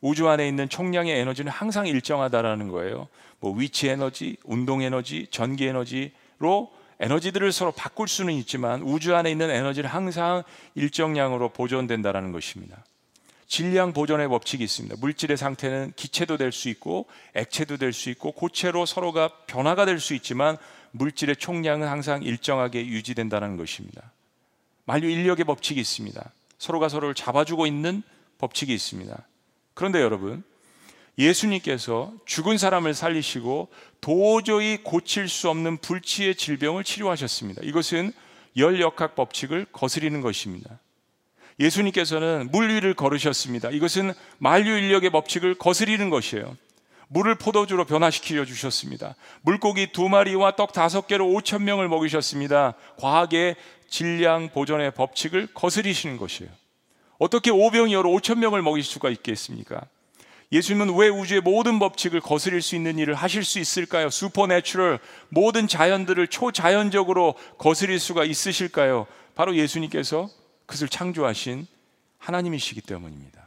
Speaker 1: 우주 안에 있는 총량의 에너지는 항상 일정하다라는 거예요. 뭐 위치 에너지, 운동 에너지, 전기 에너지로 에너지들을 서로 바꿀 수는 있지만 우주 안에 있는 에너지는 항상 일정량으로 보존된다라는 것입니다. 질량 보존의 법칙이 있습니다. 물질의 상태는 기체도 될 수 있고 액체도 될 수 있고 고체로 서로가 변화가 될 수 있지만 물질의 총량은 항상 일정하게 유지된다는 것입니다. 만류 인력의 법칙이 있습니다. 서로가 서로를 잡아주고 있는 법칙이 있습니다. 그런데 여러분, 예수님께서 죽은 사람을 살리시고 도저히 고칠 수 없는 불치의 질병을 치료하셨습니다. 이것은 열역학 법칙을 거스리는 것입니다. 예수님께서는 물 위를 걸으셨습니다. 이것은 만유인력의 법칙을 거스리는 것이에요. 물을 포도주로 변화시켜 주셨습니다. 물고기 두 마리와 떡 다섯 개로 오천 명을 먹이셨습니다. 과학의 질량 보존의 법칙을 거스리시는 것이에요. 어떻게 오병이어로 오천 명을 먹일 수가 있겠습니까? 예수님은 왜 우주의 모든 법칙을 거스릴 수 있는 일을 하실 수 있을까요? supernatural 모든 자연들을 초자연적으로 거스릴 수가 있으실까요? 바로 예수님께서 그것을 창조하신 하나님이시기 때문입니다.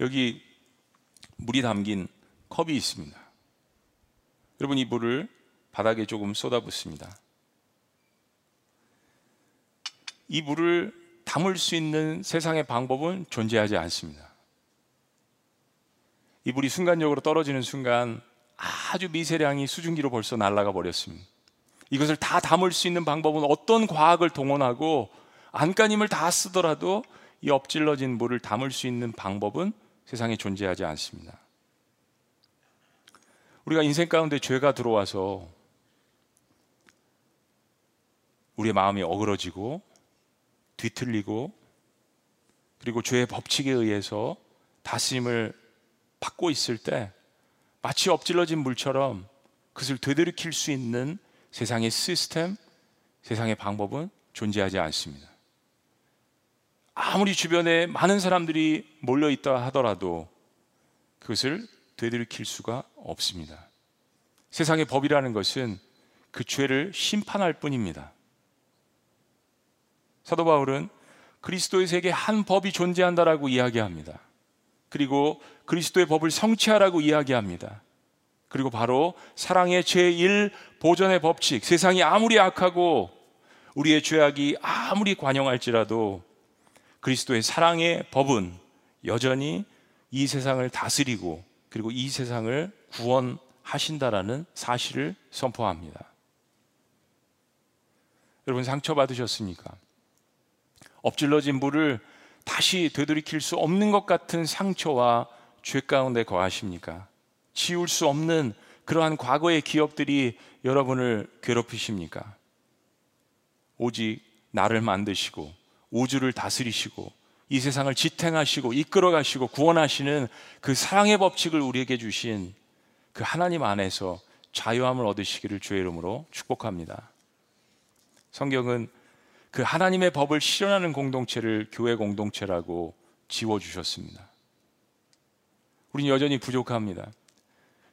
Speaker 1: 여기 물이 담긴 컵이 있습니다. 여러분 이 물을 바닥에 조금 쏟아붓습니다. 이 물을 담을 수 있는 세상의 방법은 존재하지 않습니다. 이 물이 순간적으로 떨어지는 순간 아주 미세량이 수증기로 벌써 날아가 버렸습니다. 이것을 다 담을 수 있는 방법은 어떤 과학을 동원하고 안간힘을 다 쓰더라도 이 엎질러진 물을 담을 수 있는 방법은 세상에 존재하지 않습니다. 우리가 인생 가운데 죄가 들어와서 우리의 마음이 어그러지고 뒤틀리고 그리고 죄의 법칙에 의해서 다스림을 받고 있을 때 마치 엎질러진 물처럼 그것을 되돌이킬 수 있는 세상의 시스템, 세상의 방법은 존재하지 않습니다. 아무리 주변에 많은 사람들이 몰려 있다 하더라도 그것을 되돌이킬 수가 없습니다. 세상의 법이라는 것은 그 죄를 심판할 뿐입니다. 사도 바울은 그리스도의 세계 한 법이 존재한다라고 이야기합니다. 그리고 그리스도의 법을 성취하라고 이야기합니다. 그리고 바로 사랑의 제1 보존의 법칙. 세상이 아무리 악하고 우리의 죄악이 아무리 관영할지라도 그리스도의 사랑의 법은 여전히 이 세상을 다스리고 그리고 이 세상을 하신다라는 사실을 선포합니다. 여러분 상처받으셨습니까? 엎질러진 물을 다시 되돌이킬 수 없는 것 같은 상처와 죄 가운데 거하십니까? 지울 수 없는 그러한 과거의 기억들이 여러분을 괴롭히십니까? 오직 나를 만드시고 우주를 다스리시고 이 세상을 지탱하시고 이끌어 가시고 구원하시는 그 사랑의 법칙을 우리에게 주신 그 하나님 안에서 자유함을 얻으시기를 주의 이름으로 축복합니다. 성경은 그 하나님의 법을 실현하는 공동체를 교회 공동체라고 지워 주셨습니다. 우리는 여전히 부족합니다.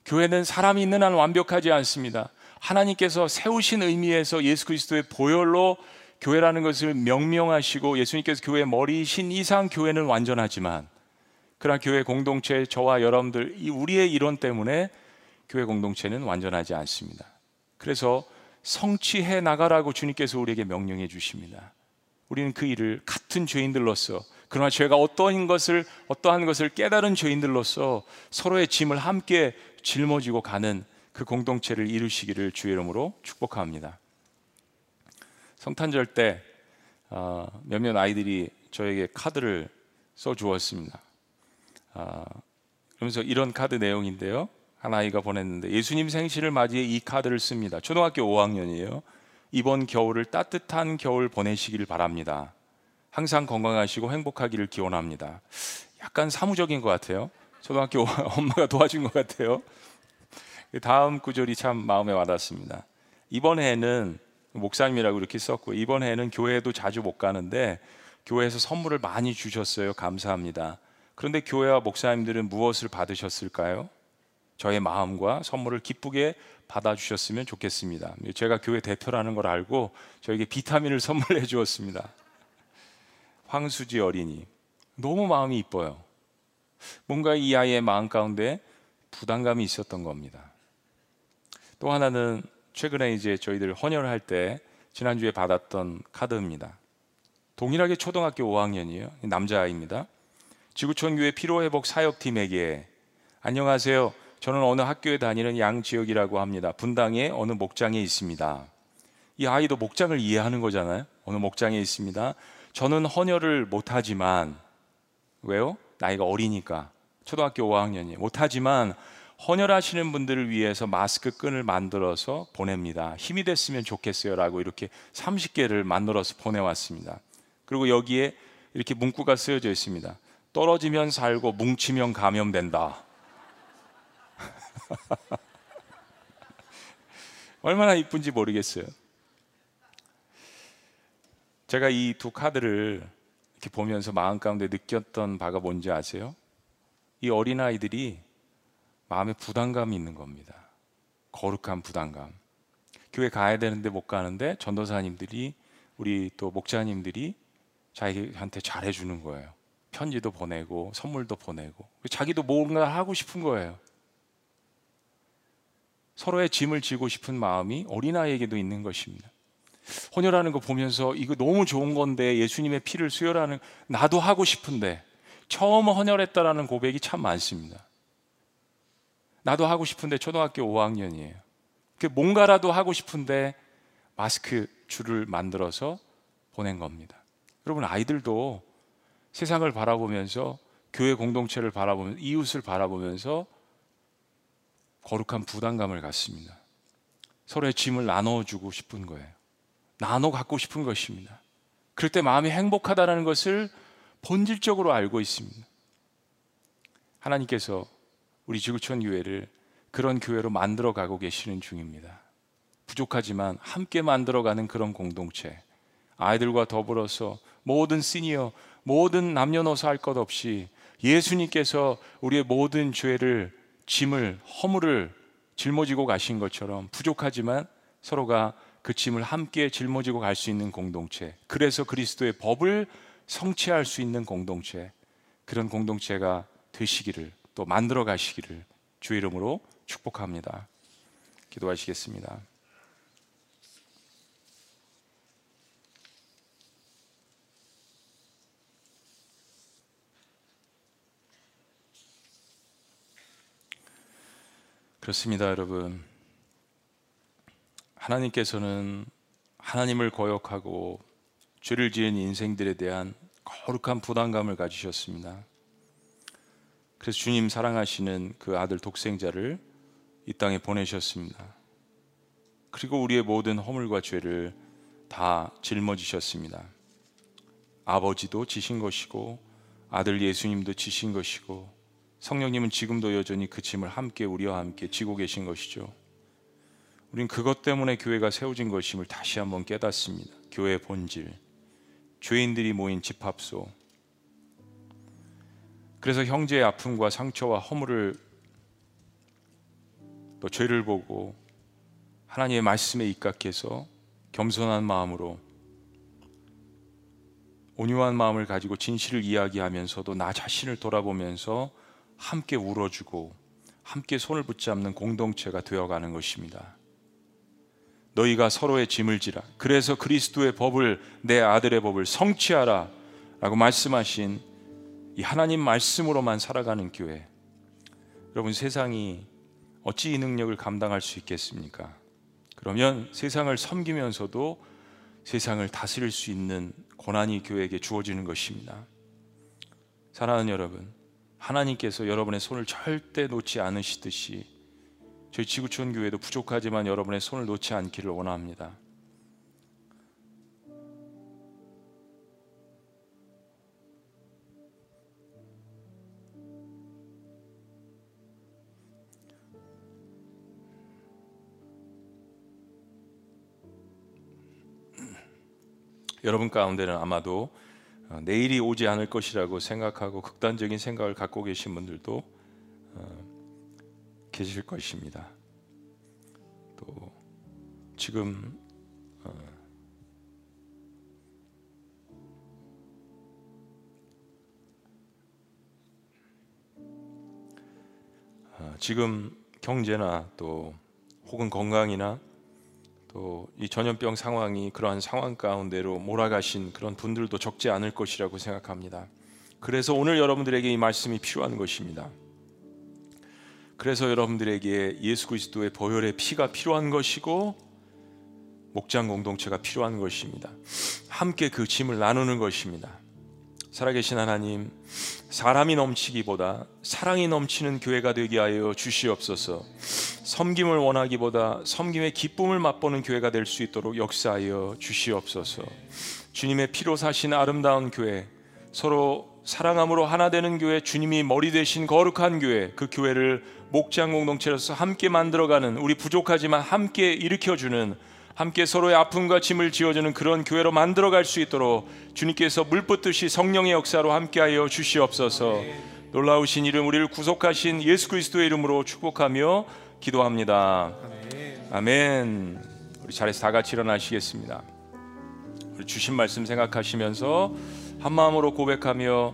Speaker 1: 교회는 사람이 있는 한 완벽하지 않습니다. 하나님께서 세우신 의미에서 예수 그리스도의 보혈로 교회라는 것을 명명하시고 예수님께서 교회의 머리신 이상 교회는 완전하지만 그러나 교회 공동체 저와 여러분들 우리의 이론 때문에 교회 공동체는 완전하지 않습니다. 그래서 성취해 나가라고 주님께서 우리에게 명령해 주십니다. 우리는 그 일을 같은 죄인들로서 그러나 죄가 어떠한 것을 어떠한 것을 깨달은 죄인들로서 서로의 짐을 함께 짊어지고 가는 그 공동체를 이루시기를 주의 이름으로 축복합니다. 성탄절 때 어, 몇몇 아이들이 저에게 카드를 써 주었습니다. 어, 그러면서 이런 카드 내용인데요. 한 아이가 보냈는데 예수님 생신을 맞이해 이 카드를 씁니다. 초등학교 5학년이에요. 이번 겨울을 따뜻한 겨울 보내시길 바랍니다. 항상 건강하시고 행복하기를 기원합니다. 약간 사무적인 것 같아요. 초등학교 엄마가 도와준 것 같아요. 다음 구절이 참 마음에 와닿습니다. 이번 해는 목사님이라고 이렇게 썼고 이번 해는 교회도 자주 못 가는데 교회에서 선물을 많이 주셨어요. 감사합니다. 그런데 교회와 목사님들은 무엇을 받으셨을까요? 저의 마음과 선물을 기쁘게 받아주셨으면 좋겠습니다. 제가 교회 대표라는 걸 알고 저에게 비타민을 선물해 주었습니다. 황수지 어린이. 너무 마음이 이뻐요. 뭔가 이 아이의 마음 가운데 부담감이 있었던 겁니다. 또 하나는 최근에 이제 저희들 헌혈할 때 지난주에 받았던 카드입니다. 동일하게 초등학교 5학년이에요. 남자아이입니다. 지구촌 교회 피로 회복 사역팀에게 안녕하세요. 저는 어느 학교에 다니는 양지혁이라고 합니다. 분당에 어느 목장에 있습니다. 이 아이도 목장을 이해하는 거잖아요. 어느 목장에 있습니다. 저는 헌혈을 못하지만 왜요? 나이가 어리니까 초등학교 5학년이 못하지만 헌혈하시는 분들을 위해서 마스크 끈을 만들어서 보냅니다. 힘이 됐으면 좋겠어요라고 이렇게 30개를 만들어서 보내왔습니다. 그리고 여기에 이렇게 문구가 쓰여져 있습니다. 떨어지면 살고 뭉치면 감염된다. 얼마나 이쁜지 모르겠어요. 제가 이 두 카드를 이렇게 보면서 마음 가운데 느꼈던 바가 뭔지 아세요? 이 어린아이들이 마음에 부담감이 있는 겁니다. 거룩한 부담감. 교회 가야 되는데 못 가는데 전도사님들이 우리 또 목자님들이 자기한테 잘해주는 거예요. 편지도 보내고 선물도 보내고 자기도 뭔가 하고 싶은 거예요. 서로의 짐을 지고 싶은 마음이 어린아이에게도 있는 것입니다. 혼혈하는 거 보면서 이거 너무 좋은 건데 예수님의 피를 수혈하는 나도 하고 싶은데 처음 헌혈했다라는 고백이 참 많습니다. 나도 하고 싶은데 초등학교 5학년이에요. 뭔가라도 하고 싶은데 마스크 줄을 만들어서 보낸 겁니다. 여러분 아이들도 세상을 바라보면서 교회 공동체를 바라보면서 이웃을 바라보면서 거룩한 부담감을 갖습니다. 서로의 짐을 나눠주고 싶은 거예요. 나눠 갖고 싶은 것입니다. 그럴 때 마음이 행복하다는 것을 본질적으로 알고 있습니다. 하나님께서 우리 지구촌 교회를 그런 교회로 만들어 가고 계시는 중입니다. 부족하지만 함께 만들어 가는 그런 공동체. 아이들과 더불어서 모든 시니어, 모든 남녀노소 할 것 없이 예수님께서 우리의 모든 죄를 짐을 허물을 짊어지고 가신 것처럼 부족하지만 서로가 그 짐을 함께 짊어지고 갈 수 있는 공동체. 그래서 그리스도의 법을 성취할 수 있는 공동체. 그런 공동체가 되시기를 또 만들어 가시기를 주 이름으로 축복합니다. 기도하시겠습니다. 그렇습니다, 여러분. 하나님께서는 하나님을 거역하고 죄를 지은 인생들에 대한 거룩한 부담감을 가지셨습니다. 그래서 주님 사랑하시는 그 아들 독생자를 이 땅에 보내셨습니다. 그리고 우리의 모든 허물과 죄를 다 짊어지셨습니다. 아버지도 지신 것이고 아들 예수님도 지신 것이고 성령님은 지금도 여전히 그 짐을 함께 우리와 함께 지고 계신 것이죠. 우린 그것 때문에 교회가 세워진 것임을 다시 한번 깨닫습니다. 교회의 본질, 죄인들이 모인 집합소. 그래서 형제의 아픔과 상처와 허물을 또 죄를 보고 하나님의 말씀에 입각해서 겸손한 마음으로 온유한 마음을 가지고 진실을 이야기하면서도 나 자신을 돌아보면서 함께 울어주고 함께 손을 붙잡는 공동체가 되어가는 것입니다. 너희가 서로의 짐을 지라. 그래서 그리스도의 법을 내 아들의 법을 성취하라. 라고 말씀하신 이 하나님 말씀으로만 살아가는 교회. 여러분 세상이 어찌 이 능력을 감당할 수 있겠습니까? 그러면 세상을 섬기면서도 세상을 다스릴 수 있는 고난이 교회에게 주어지는 것입니다. 사랑하는 여러분, 하나님께서 여러분의 손을 절대 놓지 않으시듯이 저희 지구촌 교회도 부족하지만 여러분의 손을 놓지 않기를 원합니다. 여러분 가운데는 아마도 어, 내일이 오지 않을 것이라고 생각하고 극단적인 생각을 갖고 계신 분들도 어, 계실 것입니다. 또 지금 어, 지금 경제나 또 혹은 건강이나 또 이 전염병 상황이 그러한 상황 가운데로 몰아가신 그런 분들도 적지 않을 것이라고 생각합니다. 그래서 오늘 여러분들에게 이 말씀이 필요한 것입니다. 그래서 여러분들에게 예수 그리스도의 보혈의 피가 필요한 것이고 목장 공동체가 필요한 것입니다. 함께 그 짐을 나누는 것입니다. 살아계신 하나님, 사람이 넘치기보다 사랑이 넘치는 교회가 되게 하여 주시옵소서. 섬김을 원하기보다 섬김의 기쁨을 맛보는 교회가 될 수 있도록 역사하여 주시옵소서. 주님의 피로 사신 아름다운 교회, 서로 사랑함으로 하나 되는 교회, 주님이 머리 되신 거룩한 교회, 그 교회를 목장 공동체로서 함께 만들어가는 우리 부족하지만 함께 일으켜주는 함께 서로의 아픔과 짐을 지어주는 그런 교회로 만들어갈 수 있도록 주님께서 물붓듯이 성령의 역사로 함께하여 주시옵소서. 놀라우신 이름 우리를 구속하신 예수 그리스도의 이름으로 축복하며 기도합니다. 아멘. 우리 자리에서 다 같이 일어나시겠습니다. 우리 주신 말씀 생각하시면서 한 마음으로 고백하며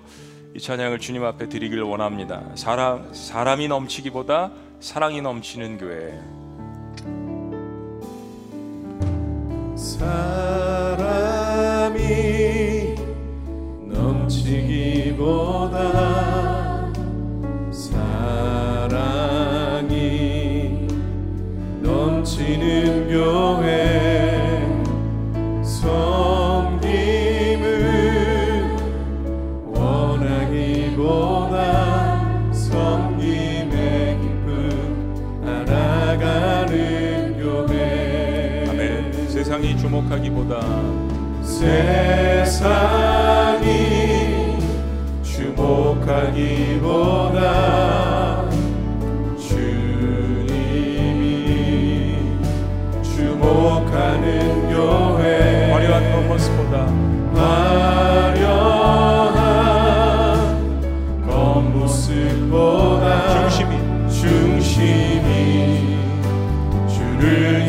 Speaker 1: 이 찬양을 주님 앞에 드리길 원합니다. 사람 사람이 넘치기보다 사랑이 넘치는 교회.
Speaker 2: 사람이 넘치기보다 넘치는 교회 섬김을 원하기보다 섬김의 기쁨 알아가는 교회
Speaker 1: 아멘. 세상이 주목하기보다
Speaker 2: 세상이 주목하기보다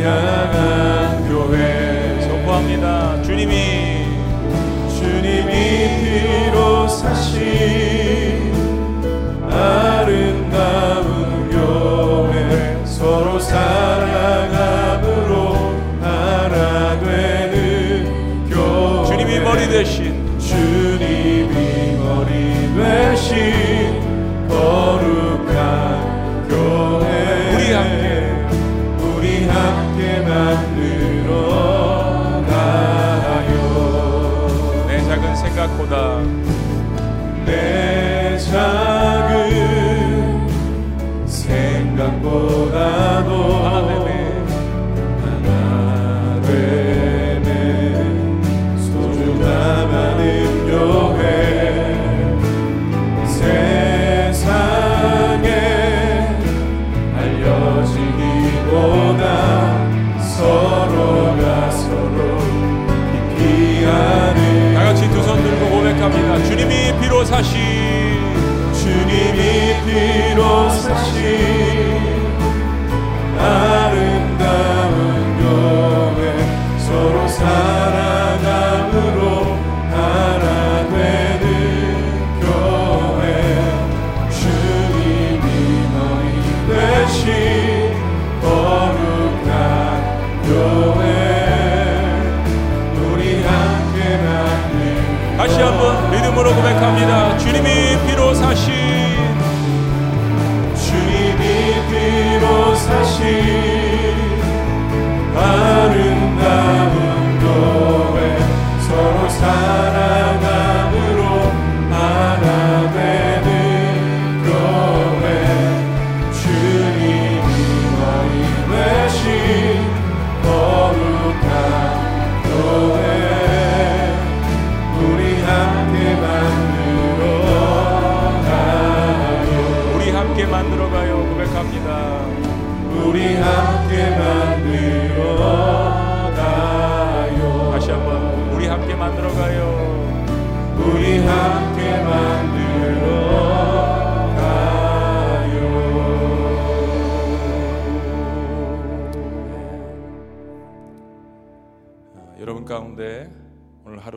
Speaker 2: 향한 교회
Speaker 1: 선포합니다. 주님이
Speaker 2: 주님이 피로 사신 내 작은 생각보다도
Speaker 1: 사신
Speaker 2: 주님이 비로 사신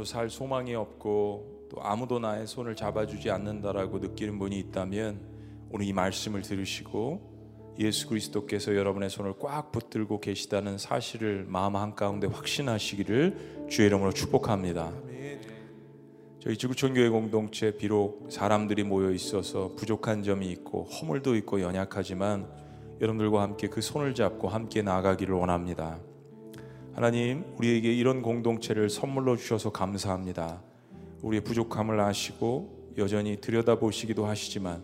Speaker 1: 살 소망이 없고 또 아무도 나의 손을 잡아주지 않는다라고 느끼는 분이 있다면 오늘 이 말씀을 들으시고 예수 그리스도께서 여러분의 손을 꽉 붙들고 계시다는 사실을 마음 한가운데 확신하시기를 주의 이름으로 축복합니다. 저희 지구촌 교회 공동체 비록 사람들이 모여 있어서 부족한 점이 있고 허물도 있고 연약하지만 여러분들과 함께 그 손을 잡고 함께 나아가기를 원합니다. 하나님, 우리에게 이런 공동체를 선물로 주셔서 감사합니다. 우리의 부족함을 아시고 여전히 들여다보시기도 하시지만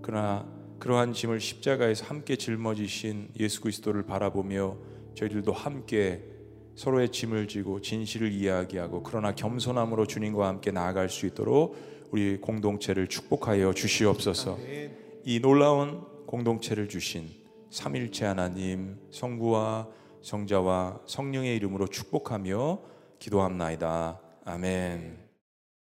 Speaker 1: 그러나 그러한 짐을 십자가에서 함께 짊어지신 예수 그리스도를 바라보며 저희들도 함께 서로의 짐을 지고 진실을 이야기하고 그러나 겸손함으로 주님과 함께 나아갈 수 있도록 우리 공동체를 축복하여 주시옵소서. 이 놀라운 공동체를 주신 삼일체 하나님 성부와 성자와 성령의 이름으로 축복하며 기도합나이다. 아멘.